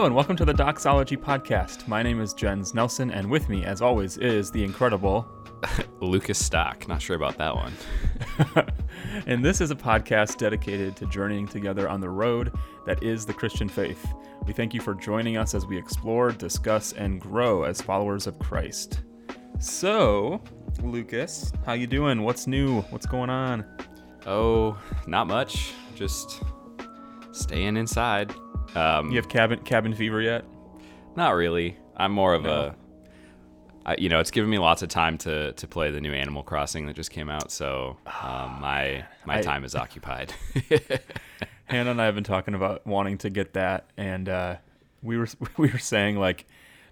Hello and welcome to the Doxology Podcast. My name is Jens Nelson, and with me, as always, is the incredible Lukas Stock. Not sure about that one. and this is a podcast dedicated to journeying together on the road that is the Christian faith. We thank you for joining us as we explore, discuss, and grow as followers of Christ. So, Lukas, how you doing? What's new? What's going on? Oh, not much. Just staying inside. Um, You have cabin cabin fever yet? Not really. I'm more of No. a. I, you know, it's given me lots of time to to play the new Animal Crossing that just came out, so um, my my I- time is occupied. Hannah and I have been talking about wanting to get that, and uh, we were we were saying like,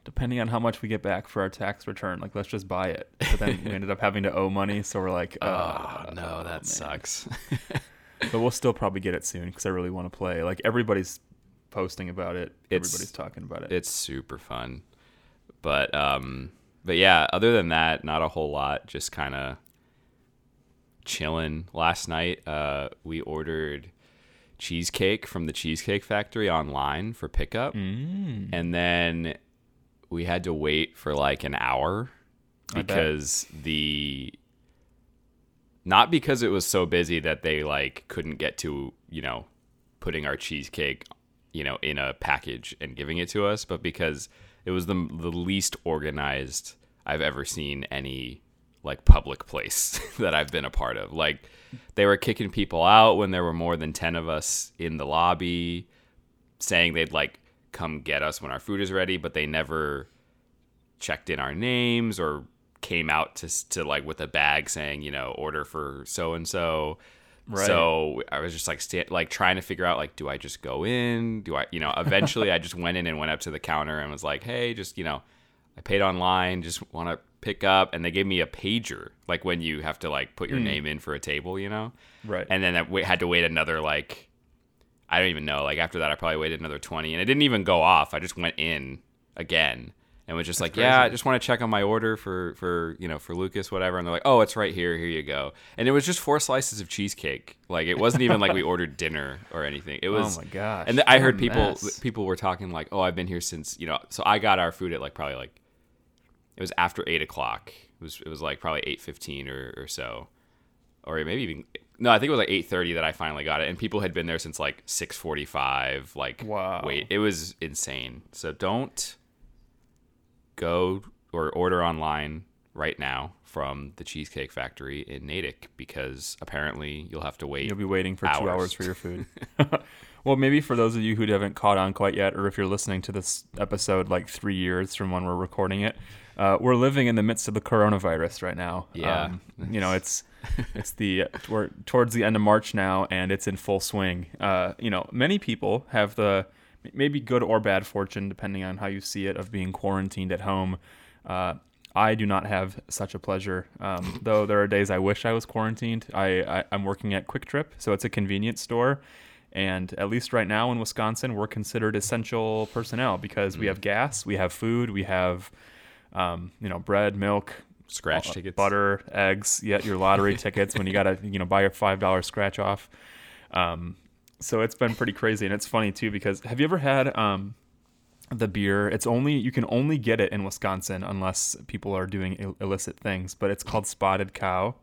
depending on how much we get back for our tax return, like let's just buy it. But then we ended up having to owe money, so we're like, oh uh, no, that sucks. but we'll still probably get it soon because I really want to play. Like everybody's posting about it, It's- everybody's talking about it. it's super fun, but um, but yeah. Other than that, not a whole lot. Just kind of chilling. Last night, uh, we ordered cheesecake from the Cheesecake Factory online for pickup, Mm. and then we had to wait for like an hour because the not because it was so busy that they like couldn't get to you know putting our cheesecake you know in a package and giving it to us but because it was the, the least organized i've ever seen any like public place that i've been a part of. Like they were kicking people out when there were more than 10 of us in the lobby saying they'd like come get us when our food is ready but they never checked in our names or came out to to like with a bag saying you know order for so and so Right. so i was just like sta- like trying to figure out like do i just go in do i you know eventually i just went in and went up to the counter and was like hey just you know i paid online just want to pick up and they gave me a pager like when you have to like put your hmm. name in for a table you know right. and then I had to wait another like I don't even know. Like after that, I probably waited another twenty, and it didn't even go off. I just went in again and was just like, "Yeah, I just want to check on my order for for you know for Lukas, whatever." And they're like, "Oh, it's right here. Here you go." And it was just four slices of cheesecake. Like it wasn't even like we ordered dinner or anything. It oh was. oh my gosh. And th- I heard people mess. people were talking like, "Oh, I've been here since you know." So I got our food at like probably like it was after eight o'clock. It was it was like probably eight fifteen or, or so, or maybe even no. I think it was like eight thirty that I finally got it, and people had been there since like six forty five. Like Wow. wait, it was insane. So don't go or order online right now from the Cheesecake Factory in Natick because apparently you'll have to wait. You'll be waiting for two hours. hours for your food. well, maybe for those of you who haven't caught on quite yet, or if you're listening to this episode like three years from when we're recording it, uh, we're living in the midst of the coronavirus right now. Yeah. Um, you know, it's it's the we're towards the end of March now, and it's in full swing. Uh, you know, many people have the maybe good or bad fortune, depending on how you see it, of being quarantined at home. Uh, I do not have such a pleasure. Um, though there are days I wish I was quarantined. I, I I'm working at Kwik Trip, so it's a convenience store, and at least right now in Wisconsin, we're considered essential personnel because we have gas, we have food, we have, um, you know, bread, milk, Scratch uh, tickets, butter, eggs, yet your lottery tickets when you gotta you know buy your five dollar scratch off. Um, so it's been pretty crazy, and it's funny too because have you ever had um, the beer? It's only you can only get it in Wisconsin unless people are doing Ill- illicit things, but it's called Spotted Cow.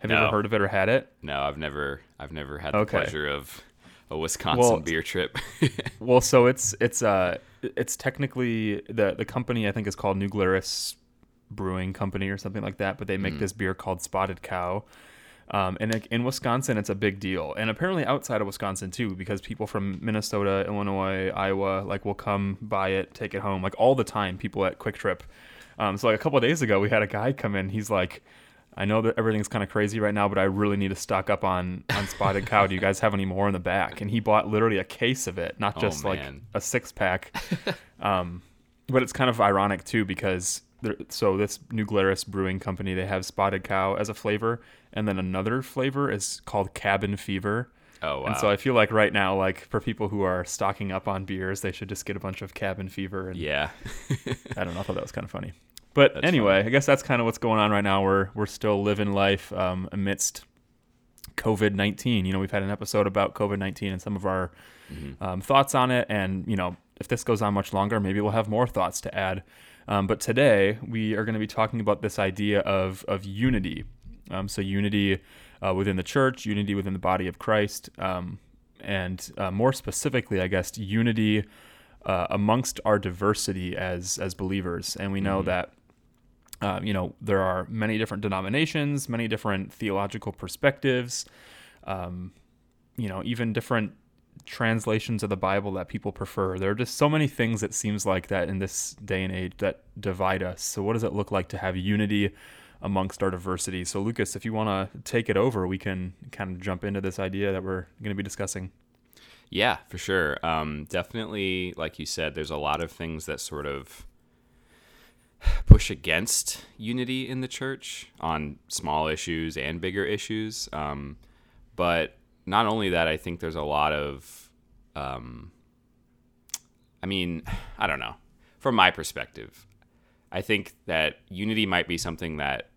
Have you ever heard of it or had it? No, I've never I've never had the Okay. pleasure of a Wisconsin Well, beer trip. Well, so it's it's uh it's technically the the company I think is called New Glarus Brewing Company or something like that, but they make this beer called Spotted Cow. Um, and in Wisconsin, it's a big deal, and apparently outside of Wisconsin too, because people from Minnesota, Illinois, Iowa, like will come buy it, take it home, like all the time. People at Kwik Trip. Um, so like a couple of days ago, we had a guy come in. He's like, "I know that everything's kind of crazy right now, but I really need to stock up on on Spotted Cow. Do you guys have any more in the back?" And he bought literally a case of it, not Oh, just like a six pack. um, but it's kind of ironic too because so this New Glarus Brewing Company they have Spotted Cow as a flavor, and then another flavor is called Cabin Fever. oh wow. And so I feel like right now, like for people who are stocking up on beers, they should just get a bunch of Cabin Fever. And yeah. I don't know. I thought that was kind of funny. But That's anyway, I guess that's kind of what's going on right now. We're we're still living life um, amidst COVID nineteen. You know, we've had an episode about COVID nineteen and some of our um, thoughts on it, and you know, if this goes on much longer, maybe we'll have more thoughts to add. Um, but today we are going to be talking about this idea of of unity. Um, so unity uh, within the church, unity within the body of Christ, um, and uh, more specifically, I guess, unity uh, amongst our diversity as as believers. And we know mm-hmm. that. Uh, you know, there are many different denominations, many different theological perspectives, um, you know, even different translations of the Bible that people prefer. There are just so many things it seems like that in this day and age that divide us. So what does it look like to have unity amongst our diversity? So Lukas, if you want to take it over, we can kind of jump into this idea that we're going to be discussing. Yeah, for sure. Um, definitely, like you said, there's a lot of things that sort of push against unity in the church on small issues and bigger issues. Um, but not only that, I think there's a lot of, um, I mean, I don't know. From my perspective, I think that unity might be something that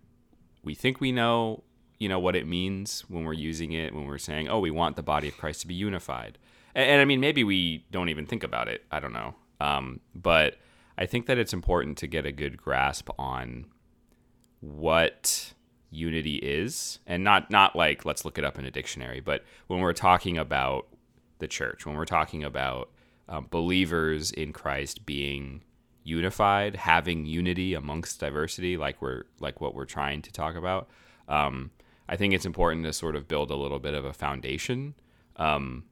we think we know, you know, what it means when we're using it, when we're saying, oh, we want the body of Christ to be unified. And, and I mean, maybe we don't even think about it. I don't know. Um, but I think that it's important to get a good grasp on what unity is. And not not like let's look it up in a dictionary but when we're talking about the church when we're talking about um, believers in christ being unified having unity amongst diversity like we're like what we're trying to talk about um, i think it's important to sort of build a little bit of a foundation um,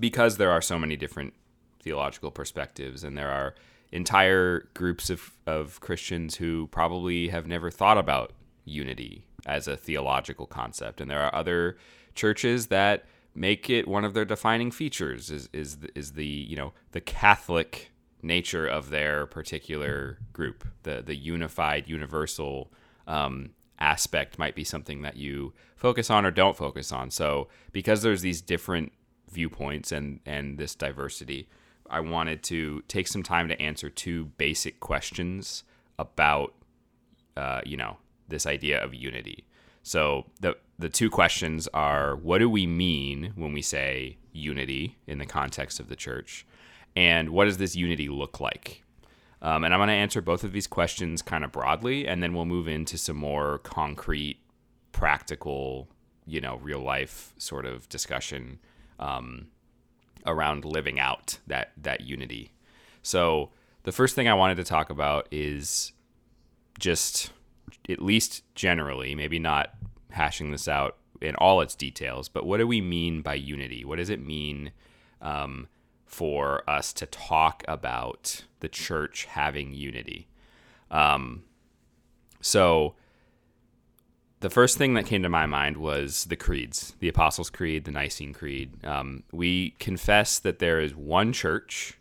because there are so many different theological perspectives and there are entire groups of, of christians who probably have never thought about unity as a theological concept, and there are other churches that make it one of their defining features is is is the you know the Catholic nature of their particular group. The the unified, universal um, aspect might be something that you focus on or don't focus on. So because there's these different viewpoints and and this diversity, I wanted to take some time to answer two basic questions about uh, you know this idea of unity. So the the two questions are what do we mean when we say unity in the context of the church, and what does this unity look like? Um, and I'm going to answer both of these questions kind of broadly, and then we'll move into some more concrete, practical, you know, real life sort of discussion um, around living out that that unity. So the first thing I wanted to talk about is just at least generally, maybe not hashing this out in all its details, but what do we mean by unity? What does it mean um, for us to talk about the church having unity? Um, so, the first thing that came to my mind was the creeds, the Apostles' Creed, the Nicene Creed. Um, we confess that there is one church,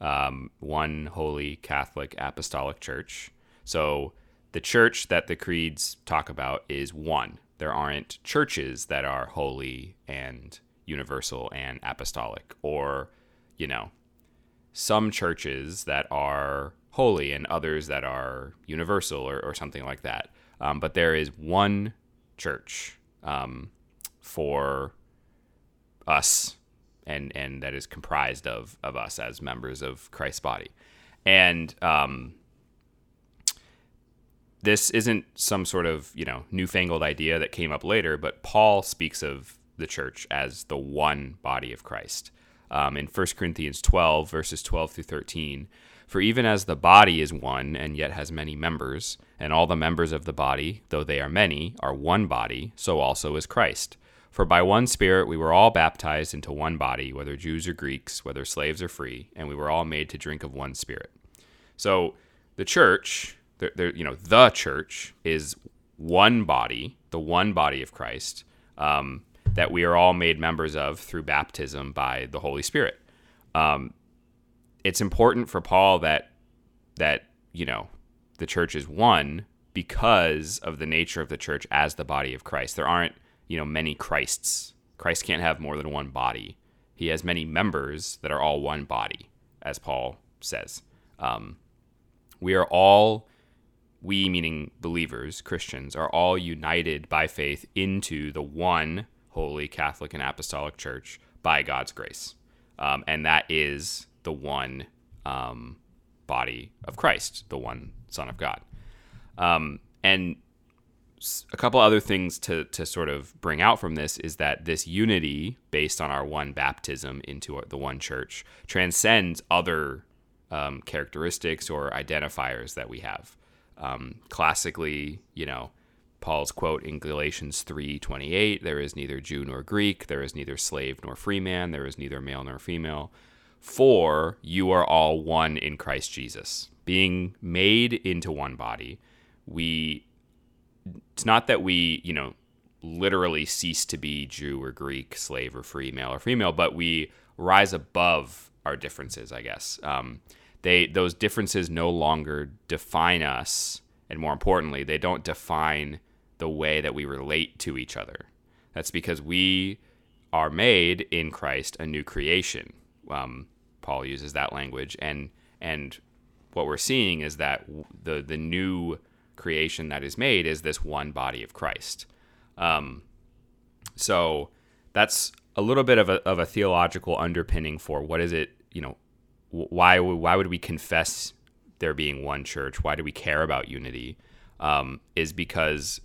um, one holy Catholic apostolic church. So, the church that the creeds talk about is one. There aren't churches that are holy and universal and apostolic, or, you know, some churches that are holy and others that are universal or, or something like that. Um, but there is one church um, for us and and that is comprised of of us as members of Christ's body. And um, this isn't some sort of you know newfangled idea that came up later, but Paul speaks of the church as the one body of Christ. Um, in 1 Corinthians 12, verses 12 through 13, for even as the body is one and yet has many members, and all the members of the body, though they are many, are one body, so also is Christ. For by one Spirit we were all baptized into one body, whether Jews or Greeks, whether slaves or free, and we were all made to drink of one Spirit. So the church the, you know, the church is one body, the one body of Christ, um, that we are all made members of through baptism by the Holy Spirit. Um, it's important for Paul that that you know the church is one because of the nature of the church as the body of Christ. There aren't you know many Christs. Christ can't have more than one body. He has many members that are all one body, as Paul says. Um, we are all we, meaning believers, Christians, are all united by faith into the one holy Catholic and Apostolic Church by God's grace. Um, and that is the one um, body of Christ, the one Son of God. Um, and a couple other things to, to sort of bring out from this is that this unity based on our one baptism into the one church transcends other um, characteristics or identifiers that we have. Um, classically, you know, Paul's quote in Galatians 3:28, there is neither Jew nor Greek, there is neither slave nor free man, there is neither male nor female, for you are all one in Christ Jesus. Being made into one body, we it's not that we, you know, literally cease to be Jew or Greek, slave or free, male or female, but we rise above our differences, I guess. Um, they those differences no longer define us, and more importantly, they don't define the way that we relate to each other. That's because we are made in Christ a new creation. Um, Paul uses that language, and and what we're seeing is that the the new creation that is made is this one body of Christ. Um, so that's a little bit of a, of a theological underpinning for what is it, you know, why why would we confess there being one church? Why do we care about unity? Um, is because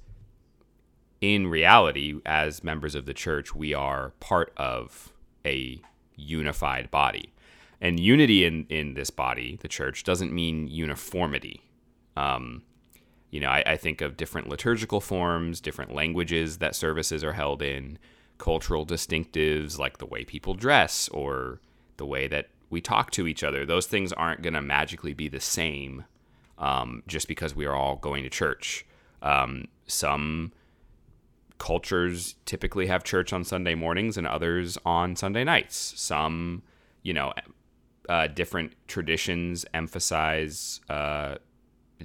in reality, as members of the church, we are part of a unified body. And unity in, in this body, the church, doesn't mean uniformity. Um, you know, I, I think of different liturgical forms, different languages that services are held in, cultural distinctives like the way people dress or the way that we talk to each other. Those things aren't going to magically be the same um, just because we are all going to church. Um, some cultures typically have church on Sunday mornings and others on Sunday nights. Some, you know, uh, different traditions emphasize uh,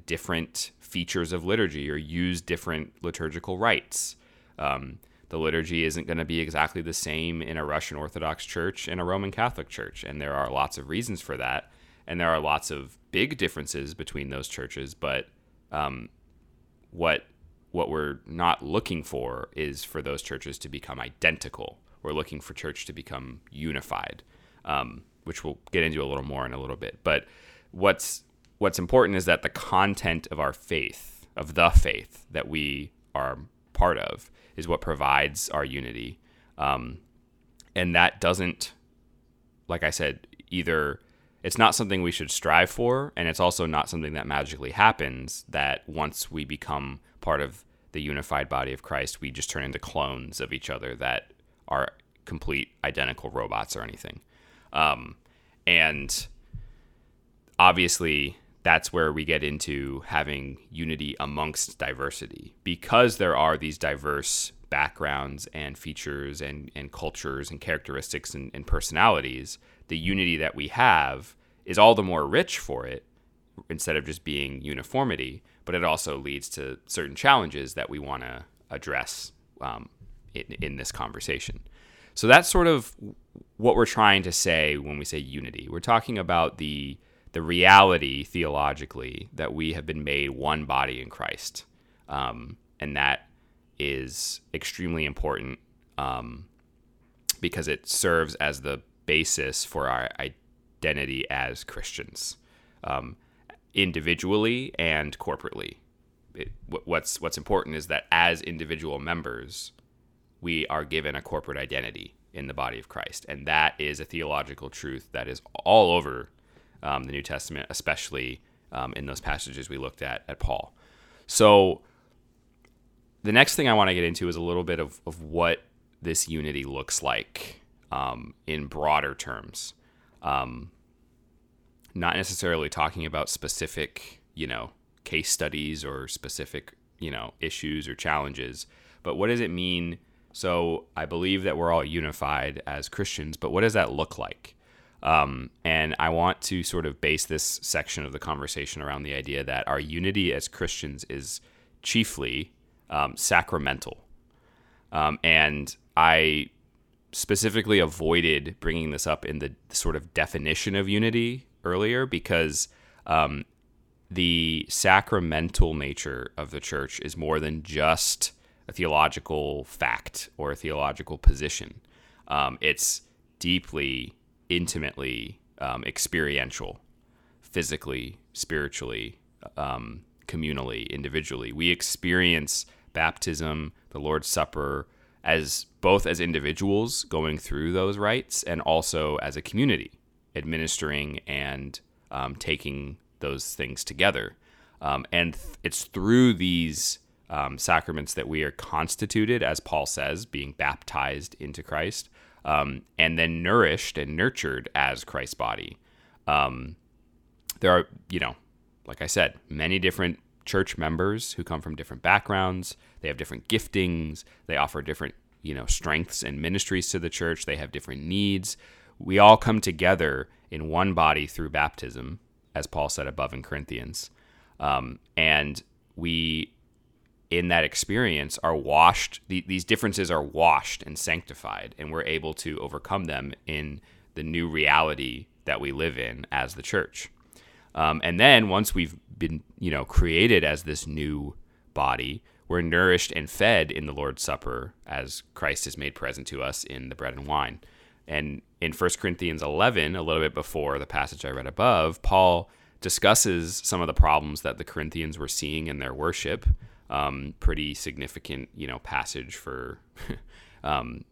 different features of liturgy or use different liturgical rites. Um, the liturgy isn't going to be exactly the same in a Russian Orthodox church and a Roman Catholic church, and there are lots of reasons for that, and there are lots of big differences between those churches. But um, what what we're not looking for is for those churches to become identical. We're looking for church to become unified, um, which we'll get into a little more in a little bit. But what's what's important is that the content of our faith, of the faith that we are part of, is what provides our unity. Um, and that doesn't, like I said, either it's not something we should strive for, and it's also not something that magically happens that once we become part of the unified body of Christ, we just turn into clones of each other that are complete identical robots or anything. Um, and obviously, that's where we get into having unity amongst diversity. Because there are these diverse backgrounds and features and, and cultures and characteristics and, and personalities the unity that we have is all the more rich for it instead of just being uniformity but it also leads to certain challenges that we want to address um, in, in this conversation. So that's sort of what we're trying to say when we say unity. We're talking about the the reality theologically that we have been made one body in Christ. Um, and that is extremely important um, because it serves as the basis for our identity as Christians, um, individually and corporately. It, what's what's important is that as individual members, we are given a corporate identity in the body of Christ, and that is a theological truth that is all over um, the New Testament, especially um, in those passages we looked at at Paul. So the next thing I want to get into is a little bit of, of what this unity looks like um, in broader terms. Um, not necessarily talking about specific, you know, case studies or specific, you know, issues or challenges, but what does it mean? So I believe that we're all unified as Christians, but what does that look like? Um, and I want to sort of base this section of the conversation around the idea that our unity as Christians is chiefly um, sacramental. Um, and I specifically avoided bringing this up in the sort of definition of unity earlier because um, the sacramental nature of the church is more than just a theological fact or a theological position. Um, it's deeply intimately um, experiential, physically, spiritually, um, communally, individually. We experience baptism, the Lord's Supper, as both as individuals going through those rites and also as a community administering and um, taking those things together. Um, and th- it's through these um, sacraments that we are constituted, as Paul says, being baptized into Christ, um, and then nourished and nurtured as Christ's body. Um, there are, you know, like I said, many different church members who come from different backgrounds. They have different giftings. They offer different, you know, strengths and ministries to the church. They have different needs. We all come together in one body through baptism, as Paul said above in Corinthians. Um, and we, in that experience, are washed. The, these differences are washed and sanctified, and we're able to overcome them in the new reality that we live in as the church. Um, and then once we've been, you know, created as this new body, we're nourished and fed in the Lord's Supper as Christ is made present to us in the bread and wine. And in 1 Corinthians 11, a little bit before the passage I read above, Paul discusses some of the problems that the Corinthians were seeing in their worship. Um, pretty significant, you know, passage for um,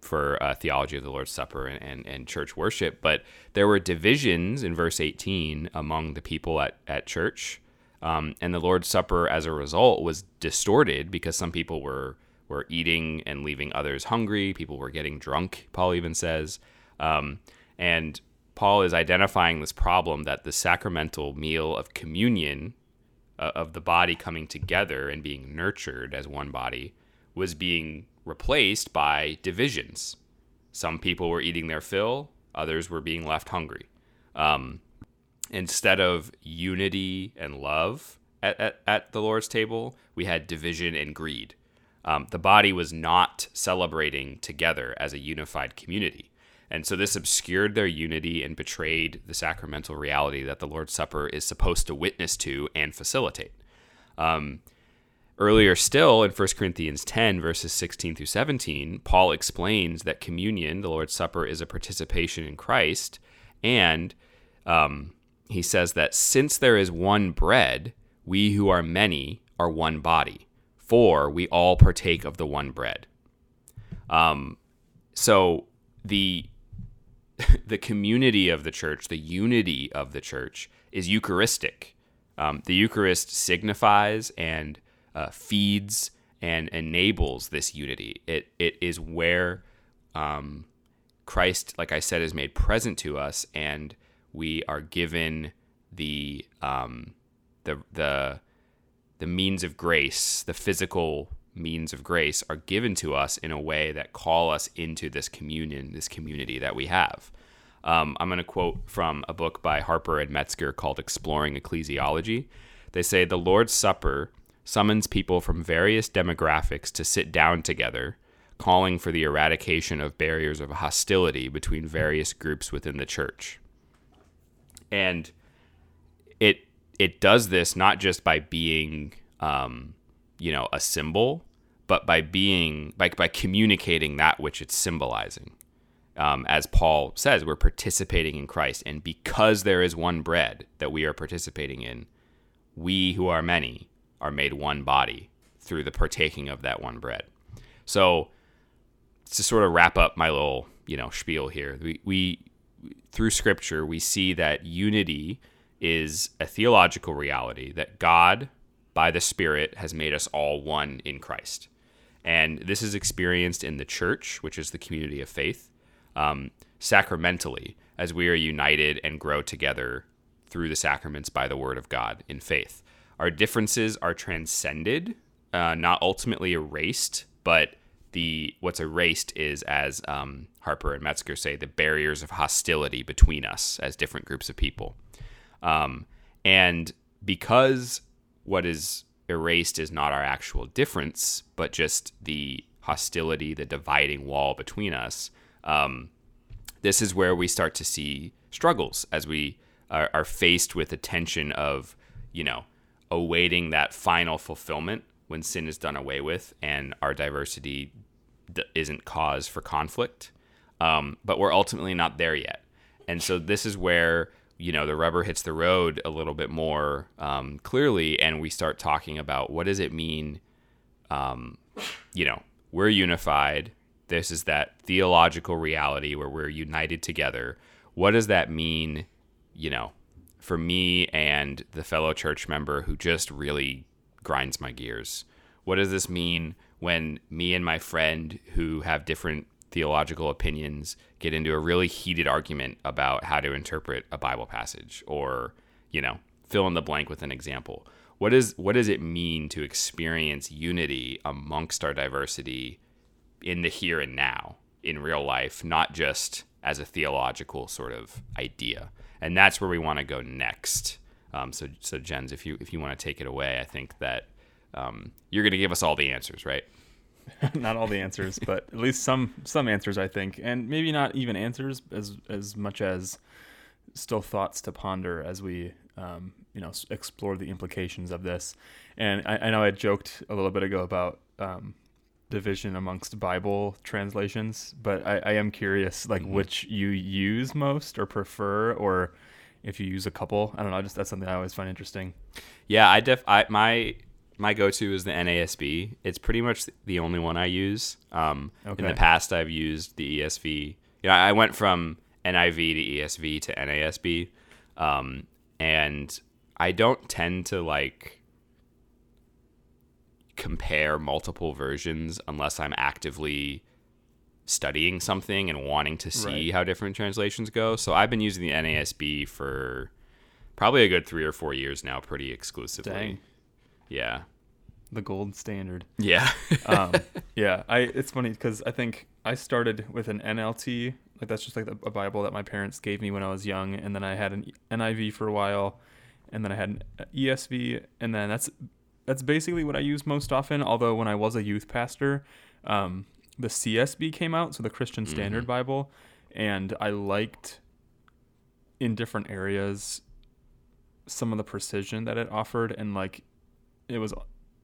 for uh, theology of the Lord's Supper and, and, and, church worship. But there were divisions in verse 18 among the people at, at church. Um, and the Lord's Supper, as a result, was distorted because some people were were eating and leaving others hungry. People were getting drunk. Paul even says, um, and Paul is identifying this problem that the sacramental meal of communion uh, of the body coming together and being nurtured as one body was being replaced by divisions. Some people were eating their fill, others were being left hungry. Um, instead of unity and love at, at, at, the Lord's table, we had division and greed. Um, the body was not celebrating together as a unified community. And so this obscured their unity and betrayed the sacramental reality that the Lord's Supper is supposed to witness to and facilitate. Um, earlier still, in 1 Corinthians 10, verses 16 through 17, Paul explains that communion, the Lord's Supper, is a participation in Christ. And um, he says that since there is one bread, we who are many are one body, for we all partake of the one bread. Um, so the the community of the church, the unity of the church, is Eucharistic. Um, the Eucharist signifies and uh, feeds and enables this unity. It it is where um, Christ, like I said, is made present to us, and we are given the um, the the the means of grace, the physical means of grace are given to us in a way that call us into this communion, this community that we have. Um, I'm going to quote from a book by Harper and Metzger called Exploring Ecclesiology. They say the Lord's Supper summons people from various demographics to sit down together, calling for the eradication of barriers of hostility between various groups within the church. And it it does this not just by being um, you know a symbol but by being like by communicating that which it's symbolizing. Um, as Paul says, we're participating in Christ, and because there is one bread that we are participating in, we who are many are made one body through the partaking of that one bread. So, to sort of wrap up my little you know spiel here, we, we through Scripture we see that unity is a theological reality that God, by the Spirit, has made us all one in Christ. And this is experienced in the church, which is the community of faith, um, sacramentally, as we are united and grow together through the sacraments by the word of God in faith. Our differences are transcended, uh, not ultimately erased, but the what's erased is, as um, Harper and Metzger say, the barriers of hostility between us as different groups of people. Um, and because what is erased is not our actual difference, but just the hostility, the dividing wall between us. Um, this is where we start to see struggles as we are, are faced with the tension of, you know, awaiting that final fulfillment when sin is done away with and our diversity d- isn't cause for conflict. Um, but we're ultimately not there yet. and so this is where you know the rubber hits the road a little bit more um, clearly, and we start talking about what does it mean. Um, you know, we're unified. This is that theological reality where we're united together. What does that mean? You know, for me and the fellow church member who just really grinds my gears. What does this mean when me and my friend who have different theological opinions get into a really heated argument about how to interpret a Bible passage or, you know, fill in the blank with an example? What is what does it mean to experience unity amongst our diversity in the here and now in real life, not just as a theological sort of idea? and that's where we want to go next. Um, so, so Jens, if you if you want to take it away, I think that um, you're going to give us all the answers, right? not all the answers, but at least some some answers, I think, and maybe not even answers as as much as still thoughts to ponder as we um, you know explore the implications of this. And I, I know I joked a little bit ago about um, division amongst Bible translations, but I, I am curious, like mm-hmm. which you use most or prefer, or if you use a couple. I don't know. Just that's something I always find interesting. Yeah, I def I my my go-to is the NASB. It's pretty much the only one I use. Um, okay. In the past, I've used the ESV. Yeah, I went from NIV to ESV to NASB, um, and I don't tend to like compare multiple versions unless I'm actively studying something and wanting to see right. how different translations go. So I've been using the NASB for probably a good three or four years now, pretty exclusively. Dang. Yeah. The gold standard. Yeah. um, yeah. I. It's funny because I think I started with an NLT, like that's just like a Bible that my parents gave me when I was young, and then I had an NIV for a while, and then I had an ESV, and then that's that's basically what I use most often. Although when I was a youth pastor, um, the CSB came out, so the Christian Standard mm-hmm. Bible, and I liked in different areas some of the precision that it offered, and like it was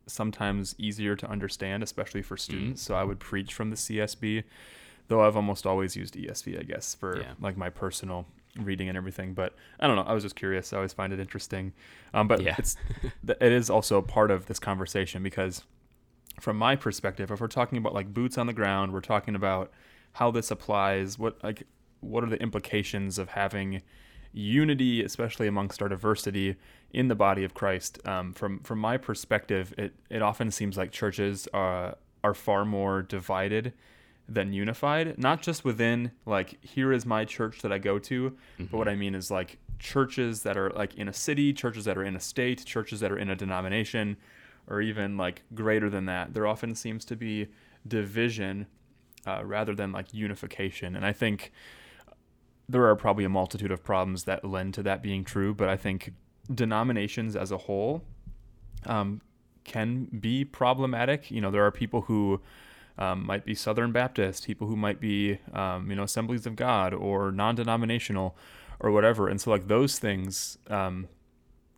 sometimes easier to understand, especially for students. Mm-hmm. So I would preach from the CSB, though I've almost always used ESV, I guess, for yeah. like my personal reading and everything. But I don't know. I was just curious. I always find it interesting. Um, but yeah. it's it is also part of this conversation because from my perspective, if we're talking about like boots on the ground, we're talking about how this applies. What like what are the implications of having unity, especially amongst our diversity in the body of Christ? Um, from from my perspective, it it often seems like churches are are far more divided than unified not just within like here is my church that i go to mm-hmm. but what i mean is like churches that are like in a city churches that are in a state churches that are in a denomination or even like greater than that. There often seems to be division uh, rather than like unification. And i think there are probably a multitude of problems that lend to that being true but i think denominations as a whole um, can be problematic. You know there are people who um, might be Southern Baptist, people who might be, um, you know, Assemblies of God or non-denominational or whatever. And so like those things um,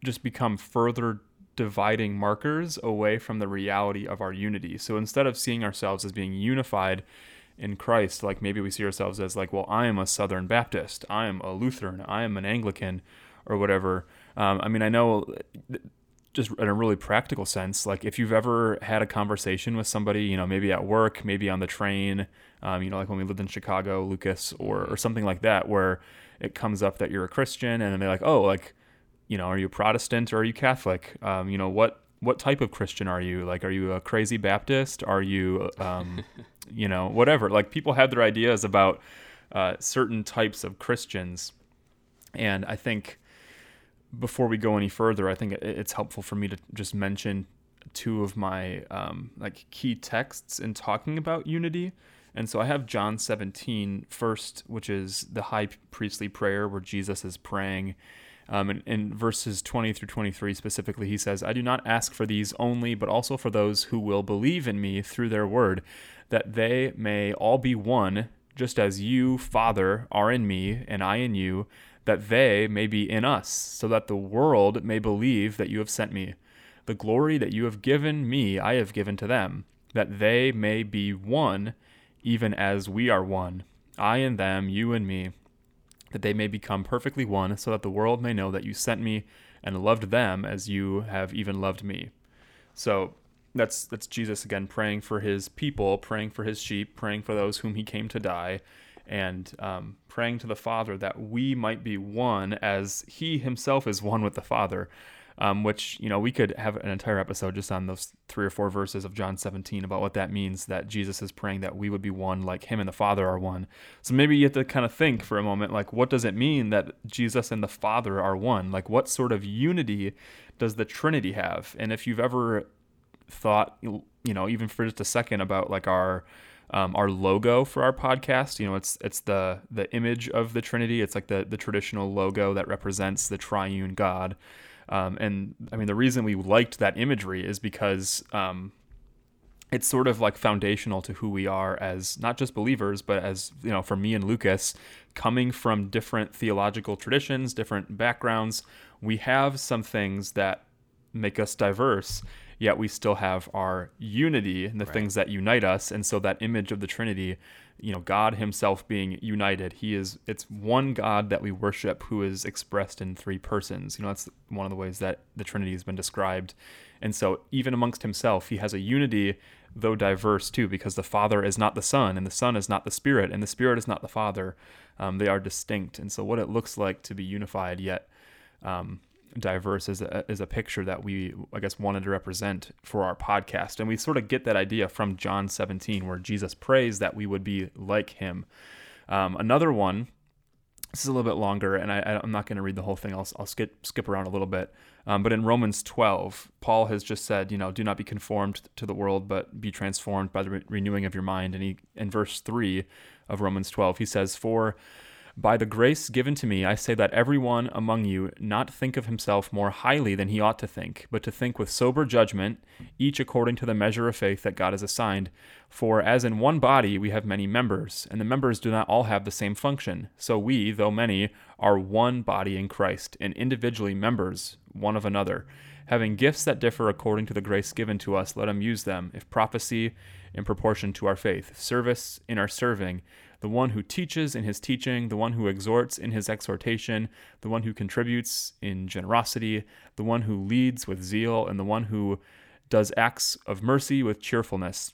just become further dividing markers away from the reality of our unity. So instead of seeing ourselves as being unified in Christ, like maybe we see ourselves as like, well, I am a Southern Baptist, I am a Lutheran, I am an Anglican, or whatever. Um, I mean, I know just in a really practical sense, like if you've ever had a conversation with somebody, you know, maybe at work, maybe on the train, um, you know, like when we lived in Chicago, Lukas, or or something like that, where it comes up that you're a Christian, and they're like, oh, like, you know, are you Protestant or are you Catholic? Um, you know, what what type of Christian are you? Like, are you a crazy Baptist? Are you, um, you know, whatever? Like, people have their ideas about uh, certain types of Christians, and I think before we go any further, I think it's helpful for me to just mention two of my um, like key texts in talking about unity. And so I have John 17 first, which is the high priestly prayer where Jesus is praying. Um, and in verses 20 through 23 specifically, he says, I do not ask for these only, but also for those who will believe in me through their word, that they may all be one, just as you, Father, are in me, and I in you, that they may be in us, so that the world may believe that you have sent me. The glory that you have given me, I have given to them, that they may be one, even as we are one, I and them, you and me, that they may become perfectly one, so that the world may know that you sent me and loved them as you have even loved me. So that's that's Jesus again praying for his people, praying for his sheep, praying for those whom he came to die, and um, praying to the Father that we might be one as he himself is one with the Father um, which you know we could have an entire episode just on those three or four verses of John 17 about what that means that Jesus is praying that we would be one like him and the Father are one. So maybe you have to kind of think for a moment like what does it mean that Jesus and the Father are one? Like what sort of unity does the Trinity have? And if you've ever thought you know even for just a second about like our um, our logo for our podcast. You know, it's it's the the image of the Trinity. It's like the the traditional logo that represents the triune God. Um, and I mean, the reason we liked that imagery is because um, it's sort of like foundational to who we are as not just believers, but as, you know, for me and Lukas, coming from different theological traditions, different backgrounds, we have some things that make us diverse yet we still have our unity and the right. things that unite us. And so that image of the trinity you know god himself being united he is it's one god that we worship who is expressed in three persons. You know that's one of the ways that the trinity has been described. And so even amongst himself he has a unity though diverse too because the father is not the son and the son is not the spirit and the spirit is not the father. Um, they are distinct. And so what it looks like to be unified yet um, diverse is a, is a picture that we, I guess, wanted to represent for our podcast. And we sort of get that idea from John 17, where Jesus prays that we would be like him. Um, another one, this is a little bit longer, and I, am not going to read the whole thing. I'll, I'll skip, skip around a little bit. Um, but in Romans 12, Paul has just said, you know, do not be conformed to the world, but be transformed by the re- renewing of your mind. And he, in verse 3 of Romans 12, he says, For by the grace given to me, I say that everyone among you not think of himself more highly than he ought to think, but to think with sober judgment, each according to the measure of faith that God has assigned. For as in one body we have many members, and the members do not all have the same function, so we, though many, are one body in Christ, and individually members one of another. Having gifts that differ according to the grace given to us, let him use them, if prophecy, in proportion to our faith, service in our serving the one who teaches in his teaching, the one who exhorts in his exhortation, the one who contributes in generosity, the one who leads with zeal, and the one who does acts of mercy with cheerfulness.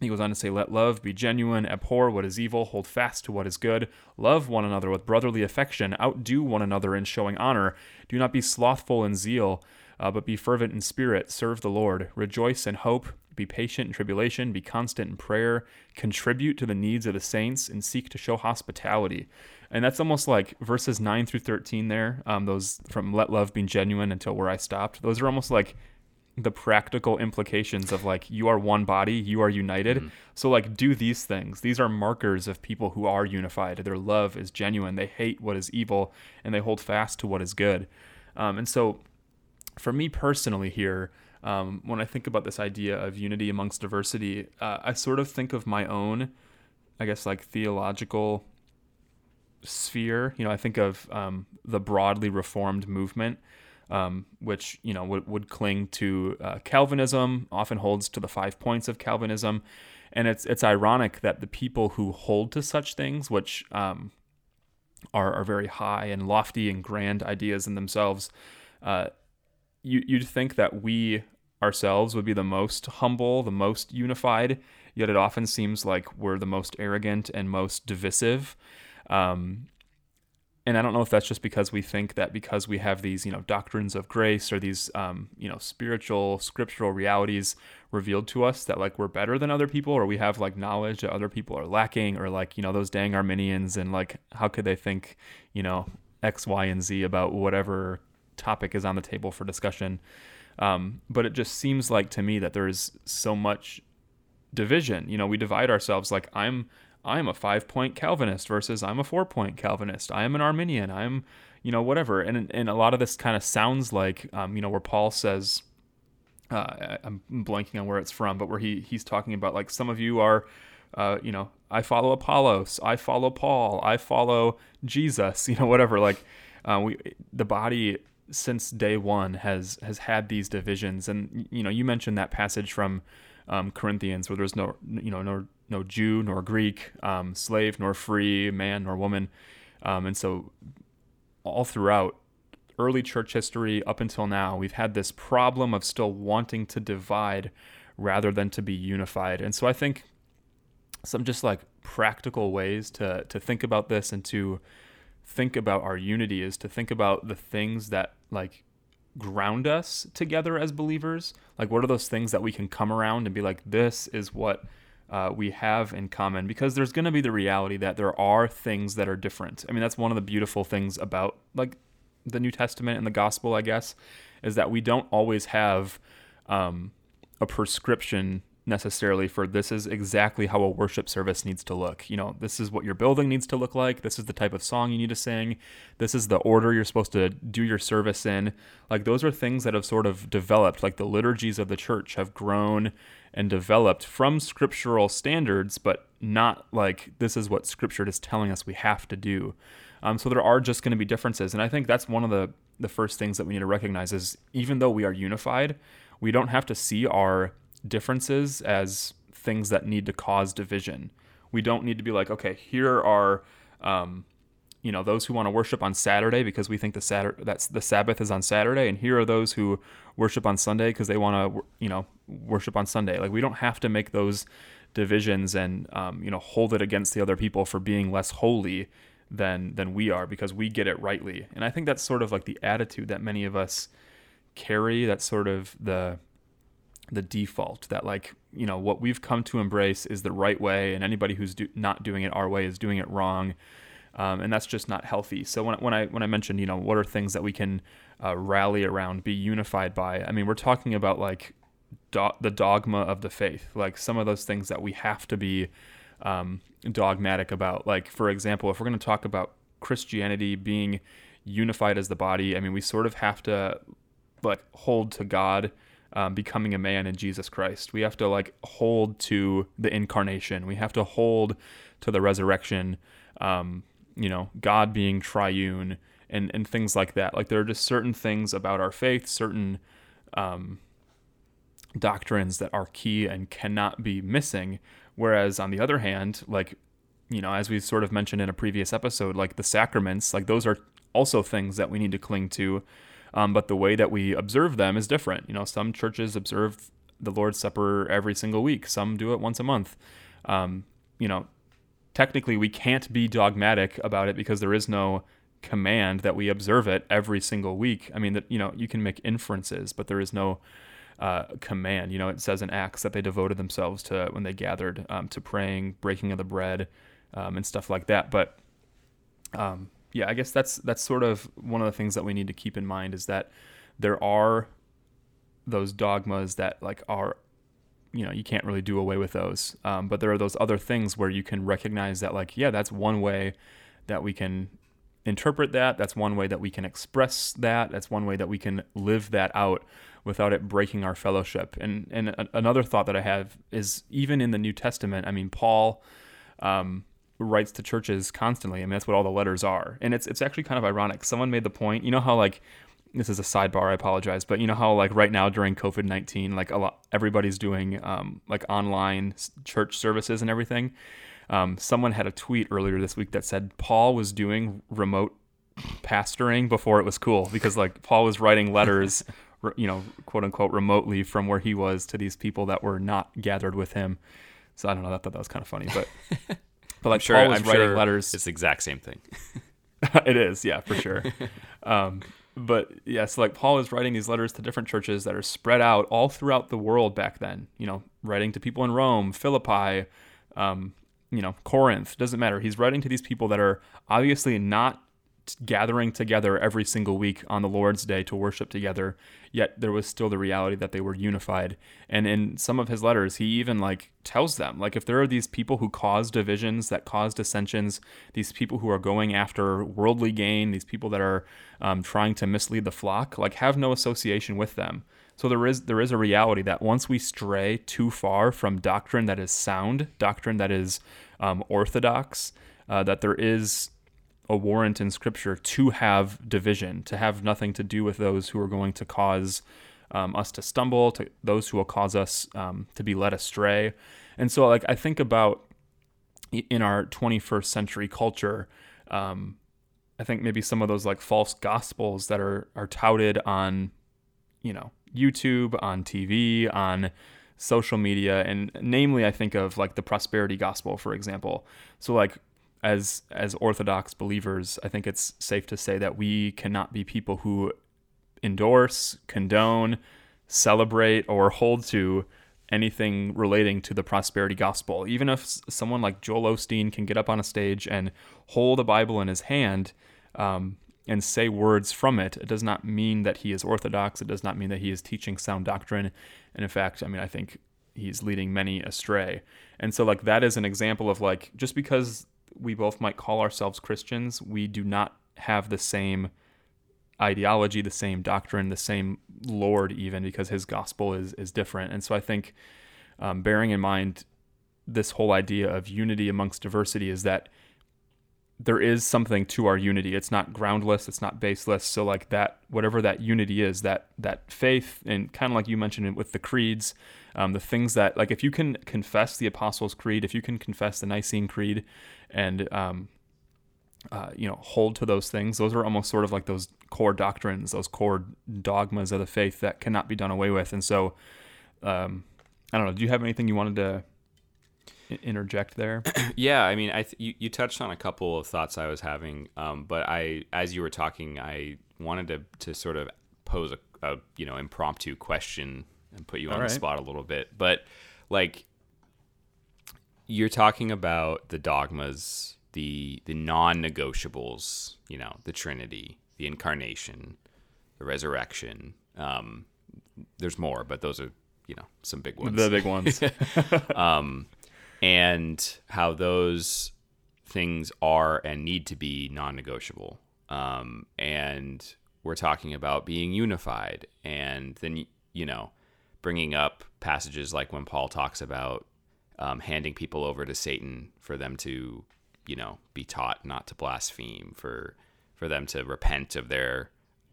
He goes on to say, Let love be genuine, abhor what is evil, hold fast to what is good, love one another with brotherly affection, outdo one another in showing honor, do not be slothful in zeal, uh, but be fervent in spirit, serve the Lord, rejoice in hope be patient in tribulation, be constant in prayer, contribute to the needs of the saints, and seek to show hospitality. And that's almost like verses 9 through 13 there, um, those from let love be genuine until where I stopped. Those are almost like the practical implications of like you are one body, you are united. Mm-hmm. So like do these things. These are markers of people who are unified. Their love is genuine. They hate what is evil and they hold fast to what is good. Um, and so for me personally here, um, when I think about this idea of unity amongst diversity, uh, I sort of think of my own, I guess, like theological sphere. You know, I think of um, the broadly reformed movement, um, which you know would, would cling to uh, Calvinism, often holds to the five points of Calvinism, and it's it's ironic that the people who hold to such things, which um, are are very high and lofty and grand ideas in themselves. Uh, you, you'd think that we ourselves would be the most humble, the most unified, yet it often seems like we're the most arrogant and most divisive. Um, and I don't know if that's just because we think that because we have these, you know, doctrines of grace or these, um, you know, spiritual, scriptural realities revealed to us that like we're better than other people, or we have like knowledge that other people are lacking, or like you know those dang Arminians, and like how could they think, you know, X, Y, and Z about whatever topic is on the table for discussion? Um, but it just seems like to me that there is so much division. You know, we divide ourselves like I'm I'm a five point Calvinist versus I'm a four point Calvinist. I am an Arminian. I'm you know whatever. And and a lot of this kind of sounds like um, you know where Paul says. Uh, I'm blanking on where it's from, but where he he's talking about like some of you are, uh, you know, I follow Apollos, I follow Paul, I follow Jesus, you know, whatever. Like, uh, we the body since day one has has had these divisions and you know you mentioned that passage from um, Corinthians where there's no you know no no Jew nor Greek um, slave nor free man nor woman Um, and so, all throughout early church history up until now, we've had this problem of still wanting to divide rather than to be unified. And so, I think some just like practical ways to to think about this and to think about our unity is to think about the things that like ground us together as believers. Like what are those things that we can come around and be like this is what uh, we have in common because there's going to be the reality that there are things that are different. I mean that's one of the beautiful things about like the new testament and the gospel i guess is that we don't always have um, a prescription necessarily for this is exactly how a worship service needs to look. You know, this is what your building needs to look like. This is the type of song you need to sing. This is the order you're supposed to do your service in. Like those are things that have sort of developed, like the liturgies of the church have grown and developed from scriptural standards, but not like this is what scripture is telling us we have to do. Um, so there are just going to be differences. And I think that's one of the, the first things that we need to recognize is even though we are unified, we don't have to see our differences as things that need to cause division. We don't need to be like, okay, here are, um, you know, those who want to worship on Saturday because we think the Saturday that's the Sabbath is on Saturday, and here are those who worship on Sunday because they want to, you know, worship on Sunday. Like we don't have to make those divisions and um, you know hold it against the other people for being less holy than than we are because we get it rightly. And I think that's sort of like the attitude that many of us carry. That's sort of the the default that like you know what we've come to embrace is the right way and anybody who's do, not doing it our way is doing it wrong. Um, and that's just not healthy. So when, when i when i mentioned you know what are things that we can uh, rally around be unified by i mean we're talking about like do- the dogma of the faith like some of those things that we have to be um, dogmatic about. Like for example if we're going to talk about christianity being unified as the body i mean we sort of have to like hold to god um, becoming a man in Jesus Christ. We have to like hold to the incarnation. We have to hold to the resurrection. Um, you know, God being triune and and things like that. Like there are just certain things about our faith, certain um, doctrines that are key and cannot be missing. Whereas on the other hand, like you know, as we sort of mentioned in a previous episode, like the sacraments, like those are also things that we need to cling to um, but the way that we observe them is different. You know, some churches observe the Lord's Supper every single week. Some do it once a month. Um, you know, technically we can't be dogmatic about it because there is no command that we observe it every single week. I mean, that you know, you can make inferences, but there is no uh, command. You know, it says in Acts that they devoted themselves to when they gathered um, to praying, breaking of the bread, um, and stuff like that. But um, yeah, I guess that's that's sort of one of the things that we need to keep in mind is that there are those dogmas that like are you know you can't really do away with those. Um, but there are those other things where you can recognize that like yeah that's one way that we can interpret that. That's one way that we can express that. That's one way that we can live that out without it breaking our fellowship. And and another thought that i have is even in the new testament i mean paul um, writes to churches constantly. I mean, that's what all the letters are. And it's it's actually kind of ironic. Someone made the point. You know how like this is a sidebar. I apologize, but you know how like right now during COVID nineteen, like a lot everybody's doing um, like online church services and everything. Um, someone had a tweet earlier this week that said Paul was doing remote pastoring before it was cool because like Paul was writing letters, you know, quote unquote, remotely from where he was to these people that were not gathered with him. So I don't know. I thought that was kind of funny, but But like sure, Paul was I'm writing sure letters. It's the exact same thing. it is, yeah, for sure. um, but yes, yeah, so like Paul is writing these letters to different churches that are spread out all throughout the world back then. You know, writing to people in Rome, Philippi, um, you know, Corinth. Doesn't matter. He's writing to these people that are obviously not gathering together every single week on the Lord's Day to worship together, yet there was still the reality that they were unified. And in some of his letters, he even like tells them, like if there are these people who cause divisions, that cause dissensions, these people who are going after worldly gain, these people that are um, trying to mislead the flock, like have no association with them. So there is there is a reality that once we stray too far from doctrine that is sound, doctrine that is um, orthodox, uh, that there is a warrant in Scripture to have division, to have nothing to do with those who are going to cause um, us to stumble, to those who will cause us um, to be led astray. And so, like, I think about in our 21st century culture, um, I think maybe some of those like false gospels that are are touted on, you know, YouTube, on TV, on social media, and namely, I think of like the prosperity gospel, for example. So like as as Orthodox believers, I think it's safe to say that we cannot be people who endorse, condone, celebrate, or hold to anything relating to the prosperity gospel. Even if someone like Joel Osteen can get up on a stage and hold a Bible in his hand um, and say words from it, it does not mean that he is orthodox. It does not mean that he is teaching sound doctrine. And in fact, I mean, I think he's leading many astray. And so, like, that is an example of like, just because we both might call ourselves Christians, we do not have the same ideology, the same doctrine, the same Lord, even because his gospel is is different. And so I think um, bearing in mind this whole idea of unity amongst diversity is that there is something to our unity. It's not groundless. It's not baseless. So like that, whatever that unity is, that that faith, and kind of like you mentioned it with the creeds, um, the things that like if you can confess the Apostles' Creed, if you can confess the Nicene Creed, and um, uh, you know hold to those things, those are almost sort of like those core doctrines, those core dogmas of the faith that cannot be done away with. And so, um, I don't know. Do you have anything you wanted to interject there? yeah, I mean, I th- you, you touched on a couple of thoughts I was having, um, but I, as you were talking, I wanted to to sort of pose a, a you know impromptu question and put you on right. the spot a little bit. But like, you're talking about the dogmas, the the non-negotiables, you know, the Trinity, the incarnation, the resurrection. Um, there's more, but those are you know some big ones. The big ones. um, and how those things are and need to be non-negotiable. Um, and we're talking about being unified, and then you know, bringing up passages like when Paul talks about um, handing people over to Satan for them to, you know, be taught not to blaspheme, for for them to repent of their,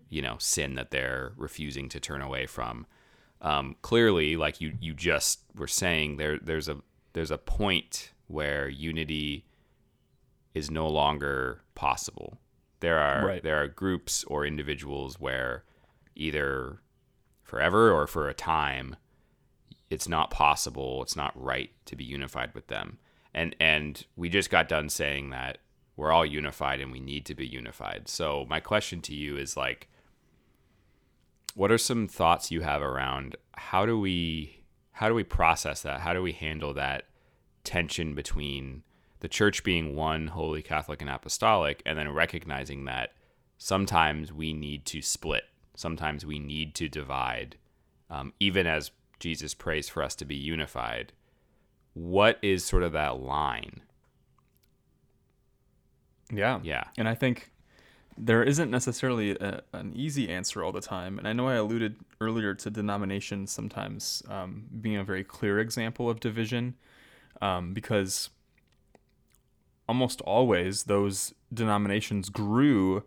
you know, sin that they're refusing to turn away from. Um, clearly, like you you just were saying, there there's a there's a point where unity is no longer possible. There are right. there are groups or individuals where either forever or for a time it's not possible, it's not right to be unified with them. And and we just got done saying that we're all unified and we need to be unified. So my question to you is like what are some thoughts you have around how do we how do we process that? How do we handle that tension between the church being one, holy, Catholic, and apostolic, and then recognizing that sometimes we need to split, sometimes we need to divide, um, even as Jesus prays for us to be unified. What is sort of that line? Yeah. Yeah. And I think there isn't necessarily a, an easy answer all the time. And I know I alluded earlier to denominations sometimes um, being a very clear example of division um, because almost always those denominations grew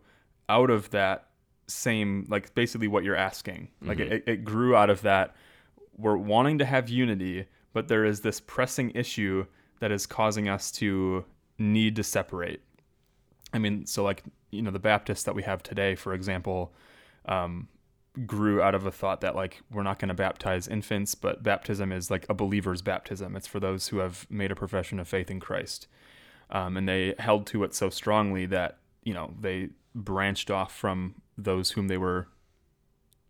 out of that same, like basically what you're asking. Like mm-hmm. it, it grew out of that. We're wanting to have unity, but there is this pressing issue that is causing us to need to separate. I mean, so like you know the Baptists that we have today, for example, um, grew out of a thought that like we're not going to baptize infants, but baptism is like a believer's baptism. It's for those who have made a profession of faith in Christ, um, and they held to it so strongly that you know they branched off from those whom they were